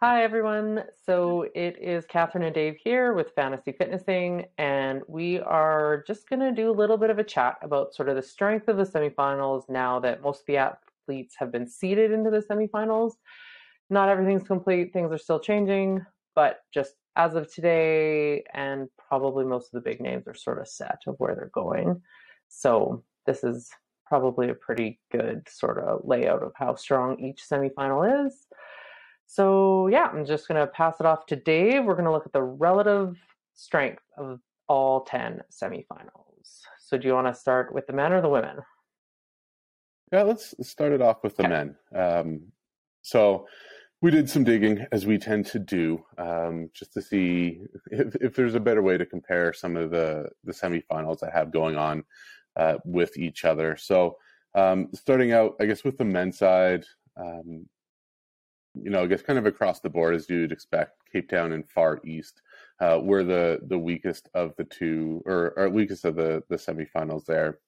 Hi, everyone. So it is Catherine and Dave here with Fantasy Fitnessing, and we are just going to do a little bit of a chat about sort of the strength of the semifinals now that most of the athletes have been seeded into the semifinals. Not everything's complete, things are still changing, but just as of today, and probably most of the big names are sort of set of where they're going. So this is probably a pretty good sort of layout of how strong each semifinal is. So yeah, I'm just going to pass it off to Dave. We're going to look at the relative strength of all 10 semifinals. So do you want to start with the men or the women? Yeah, let's start it off with the okay. men. Um, so we did some digging as we tend to do, um, just to see if, if, there's a better way to compare some of the, the semifinals that have going on uh, with each other. So um, starting out, I guess, with the men's side, um, you know, I guess kind of across the board as you'd expect, Cape Town and Far East uh, were the the weakest of the two, or, or weakest of the the semifinals there.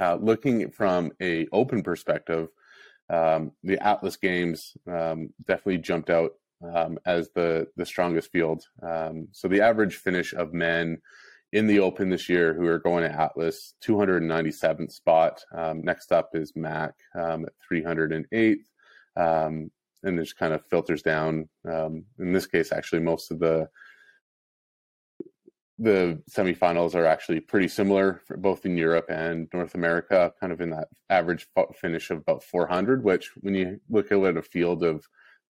Uh, looking from a open perspective, um, the Atlas Games um, definitely jumped out um, as the the strongest field. Um, so the average finish of men in the Open this year who are going to Atlas, 297th spot. Um, next up is Mac um, at 308th and it just kind of filters down. Um, in this case, actually, most of the the semifinals are actually pretty similar both in Europe and North America, kind of in that average finish of about 400, which when you look at a field of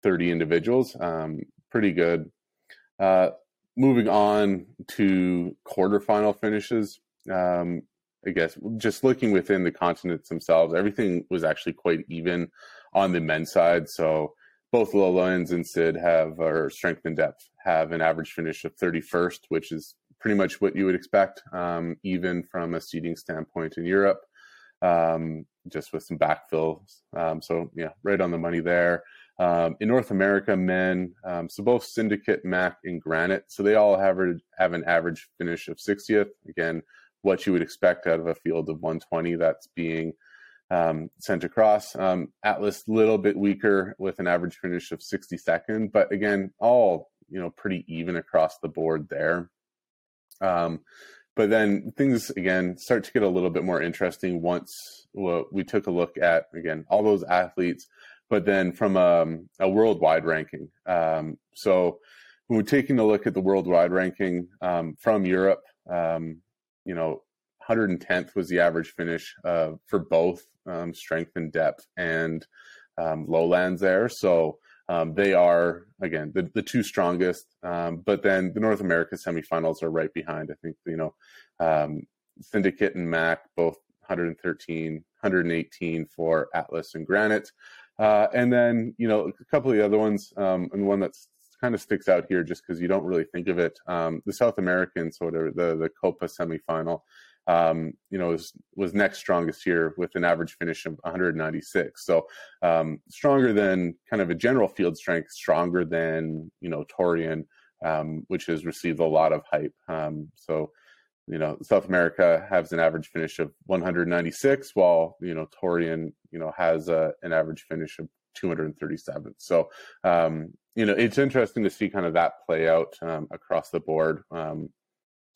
30 individuals, um, pretty good. Uh, moving on to quarterfinal finishes, um, I guess just looking within the continents themselves, everything was actually quite even on the men's side. So both Lowlands and Sid have, or Strength in Depth, have an average finish of 31st, which is pretty much what you would expect, um, even from a seeding standpoint in Europe, um, just with some backfills. Um, so, yeah, right on the money there. Um, in North America, men, um, so both Syndicate, Mac, and Granite, so they all have, have an average finish of 60th. Again, what you would expect out of a field of 120, that's being um, sent across. Um, Atlas a little bit weaker with an average finish of 62nd, but again, all you know pretty even across the board there. Um, but then things again start to get a little bit more interesting once well, we took a look at again all those athletes, but then from a, um, a worldwide ranking. Um, so when we're taking a look at the worldwide ranking um, from Europe, um, you know 110th was the average finish uh, for both um, strength in depth and um, lowlands there. So um, they are again the, the two strongest. Um, but then the North America semifinals are right behind. I think you know um, Syndicate and Mac both 113, 118 for Atlas and Granite. Uh, and then you know a couple of the other ones, um, and one that's kind of sticks out here just because you don't really think of it. the South American sort of the the Copa semifinal um, you know, was, was next strongest here with an average finish of 196. So um, stronger than kind of a general field strength, stronger than, you know, Torian, um, which has received a lot of hype. Um, so, you know, South America has an average finish of 196, while, you know, Torian, you know, has a, an average finish of 237. So, um, you know, it's interesting to see kind of that play out um, across the board,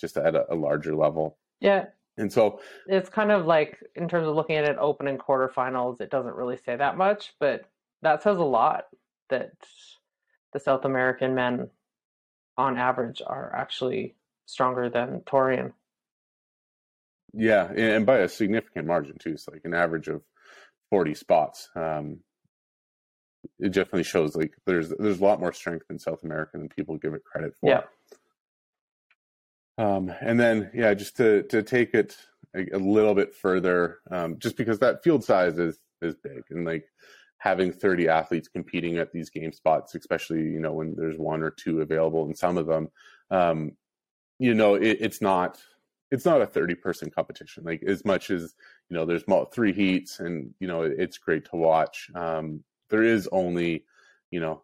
just at a, a larger level. Yeah. And so it's kind of like in terms of looking at it open and quarterfinals, it doesn't really say that much, but that says a lot that the South American men on average are actually stronger than Torian. Yeah, and by a significant margin too. It's like an average of forty spots. Um, it definitely shows like there's there's a lot more strength in South America than people give it credit for. Yeah. Um, and then, yeah, just to to take it a, a little bit further, um, just because that field size is is big, and like having 30 athletes competing at these game spots, especially you know when there's one or two available in some of them, um, you know, it, it's not it's not a 30 person competition. Like as much as you know, there's three heats, and you know, it, it's great to watch. Um, there is only you know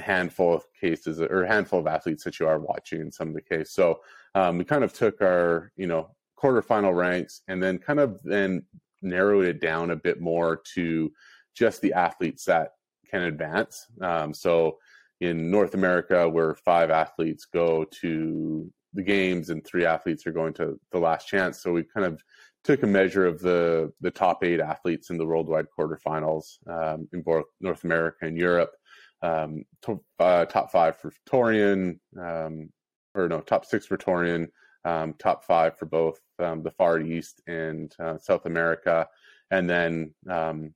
handful of cases or handful of athletes that you are watching in some of the case. So um, we kind of took our, you know, quarterfinal ranks and then kind of then narrowed it down a bit more to just the athletes that can advance. Um, so, in North America, where five athletes go to the games and three athletes are going to the last chance. So we kind of took a measure of the the top eight athletes in the worldwide quarterfinals um, in both North America and Europe. Um, to, uh, top five for Torian, um, or no, top six for Torian, um, top five for both um, the Far East and uh, South America, and then um,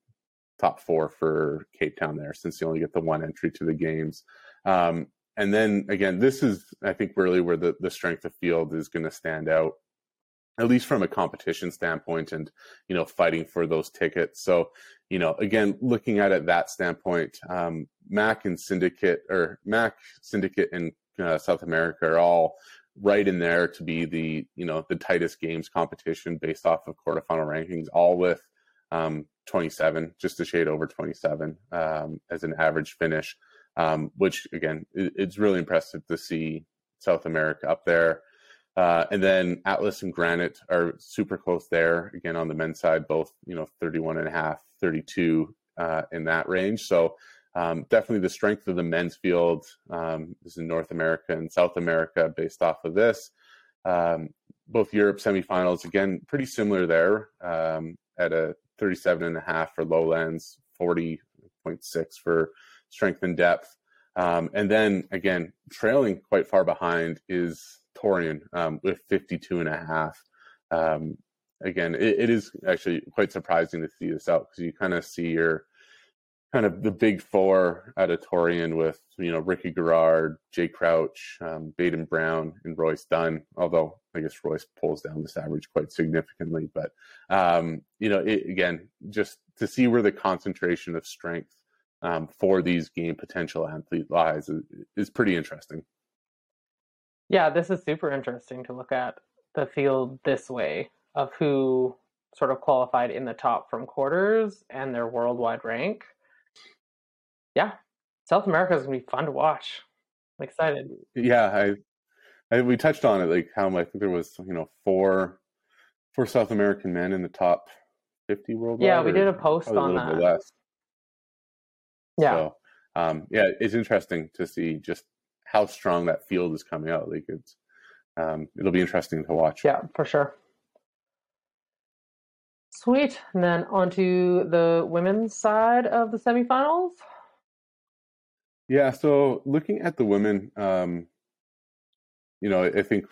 top four for Cape Town there, since you only get the one entry to the games. Um, and then again, this is I think really where the the strength of field is going to stand out, at least from a competition standpoint, and you know fighting for those tickets. So you know again, looking at it that standpoint, um, Mac and Syndicate or Mac Syndicate and uh, South America are all right in there to be the you know the tightest games competition based off of quarterfinal rankings, all with um, 27, just a shade over 27 um, as an average finish. Um, which again, it, it's really impressive to see South America up there. Uh, and then Atlas and Granite are super close there. Again, on the men's side, both you know 31 and a half, 32 uh, in that range. So um, definitely the strength of the men's field um, is in North America and South America based off of this. Um, both Europe semifinals, again, pretty similar there um, at a 37 and a half for lowlands, 40.6 for strength in depth. Um, and then again, trailing quite far behind is Torian um, with 52 and a half. again, it, it is actually quite surprising to see this out because you kind of see your kind of the big four at Torian with you know Ricky Garard, Jay Crouch, um, Bayden Brown, and Royce Dunn. Although I guess Royce pulls down this average quite significantly, but um, you know it, again, just to see where the concentration of strength um, for these game potential athlete lies is, is pretty interesting. Yeah, this is super interesting to look at the field this way of who sort of qualified in the top from quarters and their worldwide rank yeah, South America is gonna be fun to watch. I'm excited. Yeah, I, I we touched on it like how I think there was you know four four South American men in the top fifty worldwide. Yeah, we did a post on that. Less. Yeah. So, um, yeah, it's interesting to see just how strong that field is coming out. Like it's, um, it'll be interesting to watch. Yeah, for sure. Sweet. And then onto the women's side of the semifinals. Yeah, so looking at the women, um, you know, I think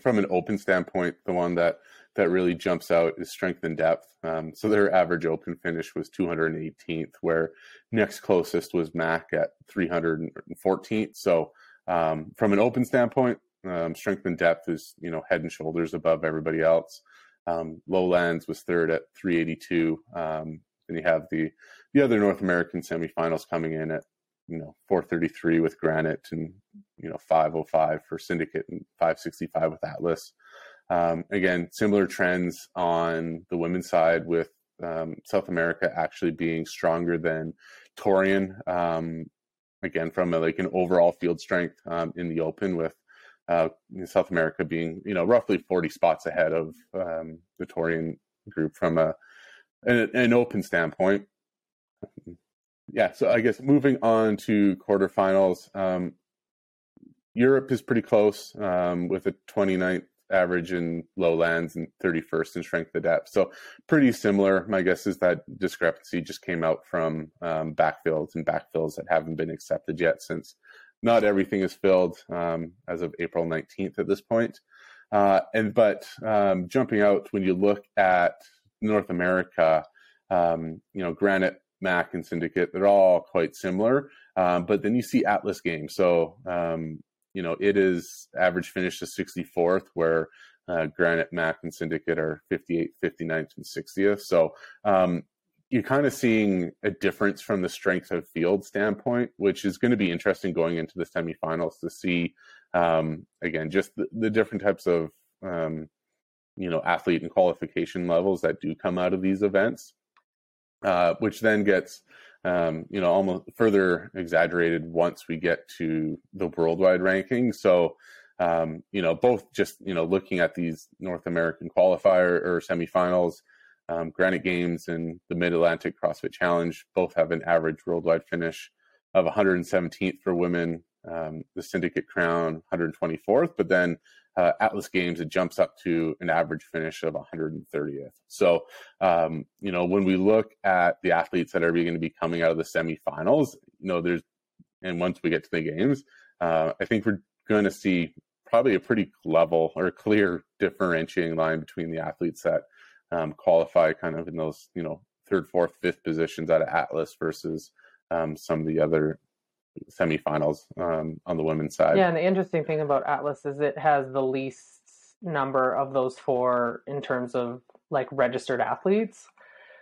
from an open standpoint, the one that that really jumps out is strength in depth. Um, so their average open finish was 218th, where next closest was Mac at 314th. So um, from an open standpoint, um, strength in depth is you know head and shoulders above everybody else. Um, Lowlands was third at 382. Um, and you have the the other North American semifinals coming in at you know 433 with Granite and you know 505 for Syndicate and 565 with Atlas. Um, again, similar trends on the women's side with um, South America actually being stronger than Torian. Again, from a, like an overall field strength um, in the Open, with uh, South America being you know roughly 40 spots ahead of um, the Torian group from a an, an open standpoint. Yeah, so I guess moving on to quarterfinals, um, Europe is pretty close um, with a 29th average in lowlands and 31st in strength in depth. So pretty similar. My guess is that discrepancy just came out from um, backfills and backfills that haven't been accepted yet since not everything is filled um, as of April 19th at this point. Uh, and but um, jumping out when you look at North America, um, you know, Granite Mac and Syndicate, they're all quite similar. Um, but then you see Atlas games. So, um, you know, it is average finish to 64th, where uh, Granite, Mac, and Syndicate are 58th, 59th, and 60th. So, um, you're kind of seeing a difference from the strength of field standpoint, which is going to be interesting going into the semifinals to see, um, again, just the, the, different types of, um, you know, athlete and qualification levels that do come out of these events. Uh, which then gets um, you know almost further exaggerated once we get to the worldwide ranking. So um, you know both just you know looking at these North American qualifier or semifinals, um, Granite Games and the Mid Atlantic CrossFit Challenge both have an average worldwide finish of 117th for women, um, the Syndicate Crown 124th, but then uh, Atlas Games it jumps up to an average finish of 130th. So um, you know when we look at the athletes that are going to be coming out of the semifinals, you know there's and once we get to the games, uh, I think we're going to see probably a pretty level or clear differentiating line between the athletes that um, qualify kind of in those you know third, fourth, fifth positions out of Atlas versus um, some of the other semifinals um, on the women's side. Yeah, and the interesting thing about Atlas is it has the least number of those four in terms of like registered athletes.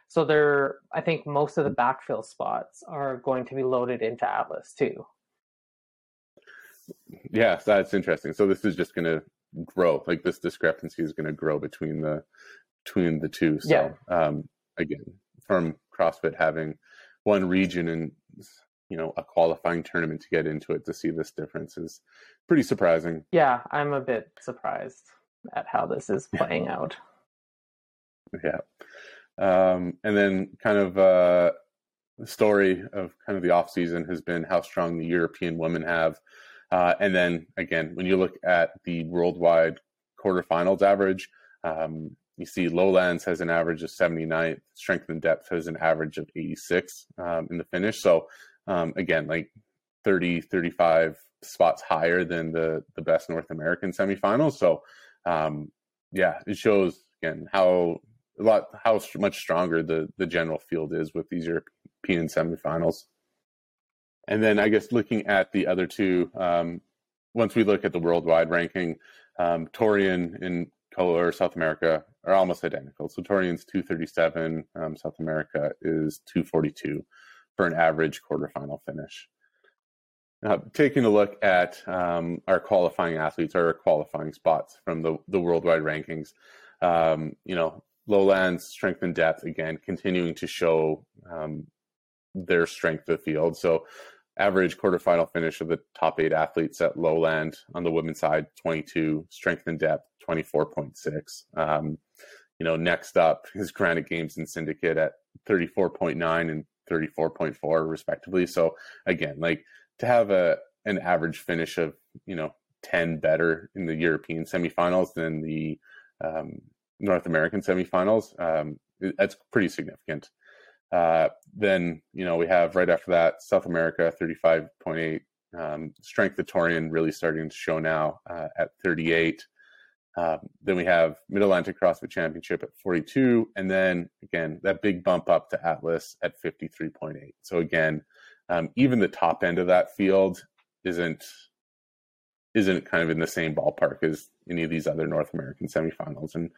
So there, I think most of the backfill spots are going to be loaded into Atlas too. Yeah, that's interesting. So this is just going to grow. Like this discrepancy is going to grow between the between the two. So yeah. um, again, from CrossFit having one region and you know a qualifying tournament to get into it to see this difference is pretty surprising. Yeah, I'm a bit surprised at how this is playing out. Yeah. Um, and then kind of uh, the story of kind of the off season has been how strong the European women have. Uh, and then again, when you look at the worldwide quarterfinals average, um, you see Lowlands has an average of 79, Strength in Depth has an average of 86 um, in the finish. So um, again, like 30, 35 spots higher than the the best North American semifinals. So um, yeah, it shows again how a lot how much stronger the the general field is with these European semifinals. And then I guess looking at the other two, um, once we look at the worldwide ranking, um, Torian in or South America are almost identical. So Torian's 237, um, South America is 242 for an average quarterfinal finish. Taking a look at um, our qualifying athletes, our qualifying spots from the, the worldwide rankings, um, you know, lowlands, strength in depth, again, continuing to show um, their strength of field. So, average quarterfinal finish of the top eight athletes at lowland on the women's side, 22, strength in depth, 24.6. Um, you know, next up is Granite Games and Syndicate at 34.9 and 34.4 respectively. So again, like to have a an average finish of you know 10 better in the European semifinals than the um, North American semifinals, um, that's pretty significant. Uh, then you know we have right after that South America 35.8, um, Strength of Torian really starting to show now uh, at 38. Um, then we have Mid Atlantic CrossFit Championship at 42, and then again that big bump up to Atlas at 53.8. So again, um, even the top end of that field isn't isn't kind of in the same ballpark as any of these other North American semifinals, and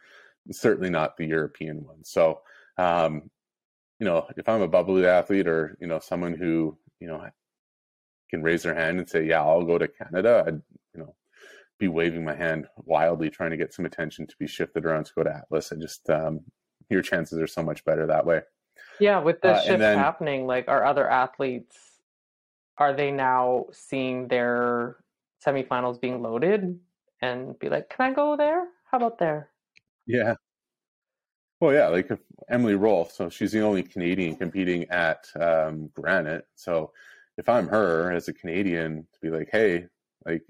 certainly not the European ones. So, um, you know, if I'm a bubbly athlete or you know someone who you know can raise their hand and say, "Yeah, I'll go to Canada," I'd, be waving my hand wildly trying to get some attention to be shifted around to go to Atlas. I just um, your chances are so much better that way. Yeah, with this uh, shift then, happening, like our other athletes, are they now seeing their semifinals being loaded and be like, "Can I go there? How about there?" Yeah. Well, yeah, like Emily Rolfe, so she's the only Canadian competing at um, Granite. So if I'm her as a Canadian to be like, hey, like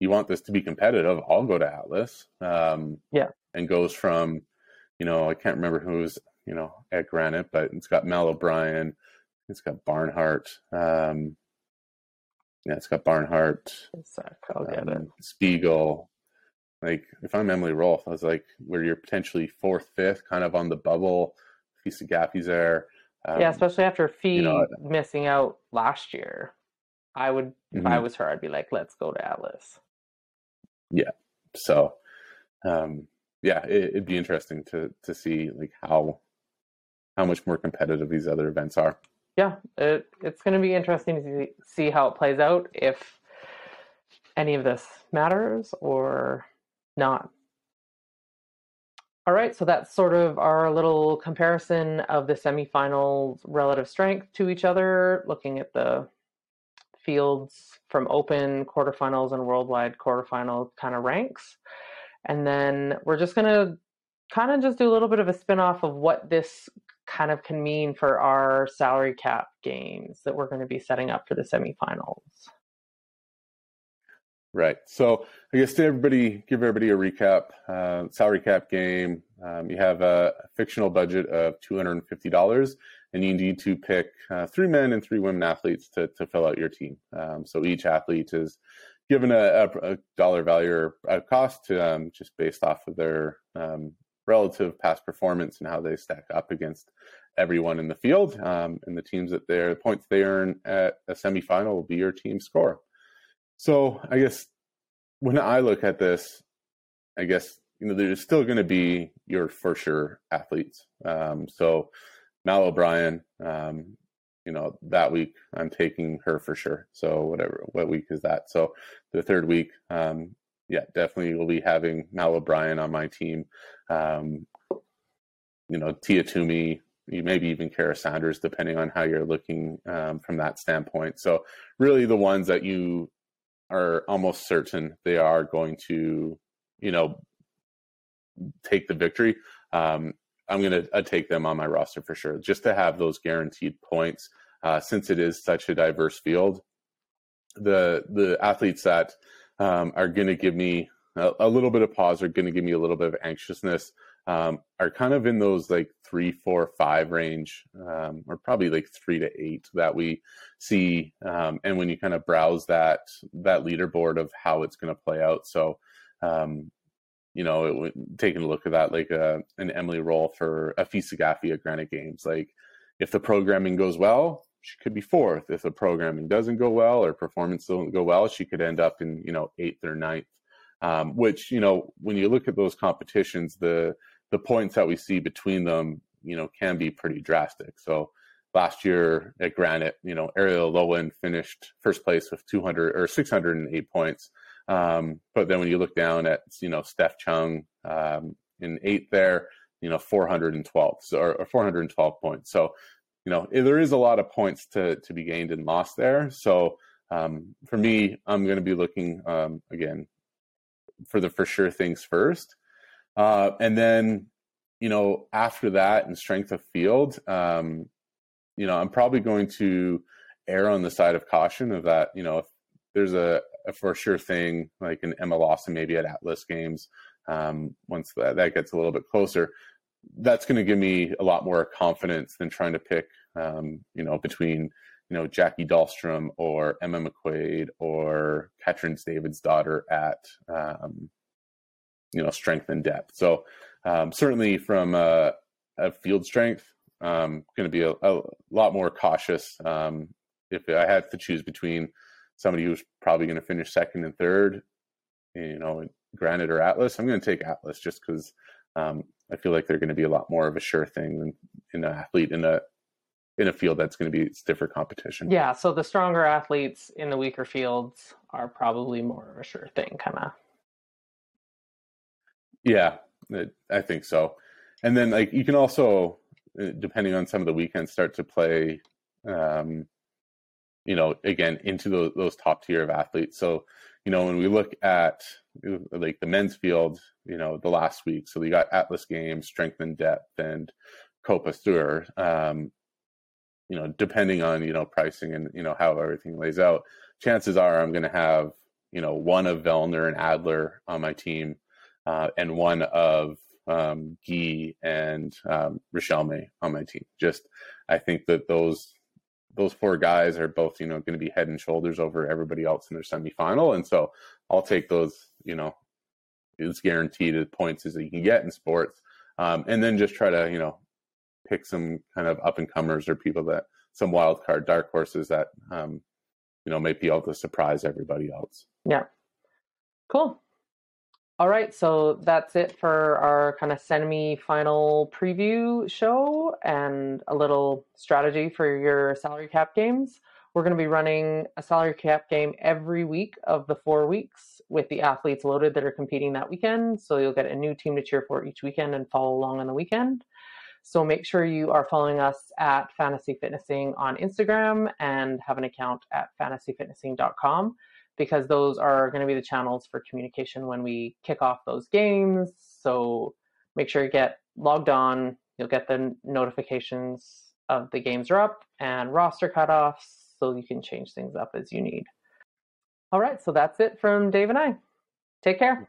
you want this to be competitive, I'll go to Atlas. Um, yeah. And goes from, you know, I can't remember who's, you know, at Granite, but it's got Mal O'Brien, it's got Barnhart. Um, yeah, it's got Barnhart. I'll get um, it. Speegle. Like, if I'm Emily Rolfe, I was like, where you're potentially fourth, fifth, kind of on the bubble. Fee Saghafi's there. Um, yeah, especially after Fee you know, missing out last year. I would, if mm-hmm. I was her, I'd be like, let's go to Atlas yeah. So um yeah it, would be interesting to to see like how how much more competitive these other events are. Yeah it, it's going to be interesting to see, see how it plays out if any of this matters or not. All right, so that's sort of our little comparison of the semifinals relative strength to each other, looking at the fields from open quarterfinals and worldwide quarterfinal kind of ranks. And then we're just going to kind of just do a little bit of a spin off of what this kind of can mean for our salary cap games that we're going to be setting up for the semifinals. Right. So I guess to everybody, give everybody a recap. Uh, salary cap game. Um, you have a fictional budget of two hundred and fifty dollars, and you need to pick uh, three men and three women athletes to to fill out your team. Um, so each athlete is given a, a, a dollar value or a cost um, just based off of their um, relative past performance and how they stack up against everyone in the field. Um, and the teams that their points they earn at a semifinal will be your team score. So I guess when I look at this, I guess you know there's still going to be your for sure athletes. Um, so Mal O'Brien, um, you know that week I'm taking her for sure. So whatever, what week is that? So the third week, um, yeah, definitely will be having Mal O'Brien on my team. Um, you know, Tia Toomey, you maybe even Kara Saunders, depending on how you're looking um, from that standpoint. So really, the ones that you are almost certain they are going to, you know, take the victory. Um, I'm going to take them on my roster for sure, just to have those guaranteed points. Uh, since it is such a diverse field, the the athletes that um, are to give me a, a, little bit of pause, are to give me a little bit of anxiousness, um, are kind of in those like three, four, five range, um, or probably like three to eight that we see. Um, and when you kind of browse that that leaderboard of how it's going to play out, so um, you know, it, taking a look at that, like uh, an Emily Rolfe or Afisa Gaffi at Granite Games, like if the programming goes well, she could be fourth. If the programming doesn't go well or performance doesn't go well, she could end up in you know eighth or ninth. Um, which you know when you look at those competitions, the the points that we see between them, you know, can be pretty drastic. So last year at Granite, you know, Arielle Loewen finished first place with 200 or 608 points. Um, but then when you look down at, you know, Steph Chung um, in eighth there, you know, 412 so, or, or 412 points. So, you know, there is a lot of points to, to be gained and lost there. So um, for me, I'm going to be looking um, again for the for sure things first. Uh, and then, you know, after that and strength of field, um, you know, I'm probably going to err on the side of caution of that, you know, if there's a, a for sure thing like an Emma Lawson maybe at Atlas games, um, once that, that gets a little bit closer, that's going to give me a lot more confidence than trying to pick, um, you know, between, you know, Jackie Dahlstrom or Emma McQuaid or Katrin Davidsdottir at, um, you know strength in depth. So um, certainly from a, a field strength, um, going to be a, a, lot more cautious. Um, if I had to choose between somebody who's probably going to finish second and third, you know, Granite or Atlas, I'm going to take Atlas just because um, I feel like they're going to be a lot more of a sure thing than an athlete in a in a field that's going to be stiffer competition. Yeah, so the stronger athletes in the weaker fields are probably more of a sure thing, kind of yeah, I think so. And then like you can also, uh, depending on some of the weekends, start to play, um, you know, again into those, those top tier of athletes. So you know when we look at like the men's field, you know, the last week, so we got Atlas Games, Strength in Depth, and Copa Sur. Um, you know, depending on you know pricing and you know how everything lays out, chances are I'm going to have you know one of Vellner and Adler on my team uh, and one of um, Guy and um, Rochelle May on my team. Just I think that those those four guys are both you know going to be head and shoulders over everybody else in their semifinal, and so I'll take those you know as guaranteed as points as you can get in sports, um, and then just try to you know pick some kind of up and comers or people that some wild card dark horses that um, you know may be able to surprise everybody else. Yeah, cool. All right, so that's it for our kind of semi-final preview show and a little strategy for your salary cap games. We're going to be running a salary cap game every week of the four weeks with the athletes loaded that are competing that weekend. So you'll get a new team to cheer for each weekend and follow along on the weekend. So make sure you are following us at Fantasy Fitnessing on Instagram and have an account at fantasyfitnessing.com because those are going to be the channels for communication when we kick off those games. So make sure you get logged on, you'll get the notifications of the games are up and roster cutoffs so you can change things up as you need. All right, so that's it from Dave and I. Take care.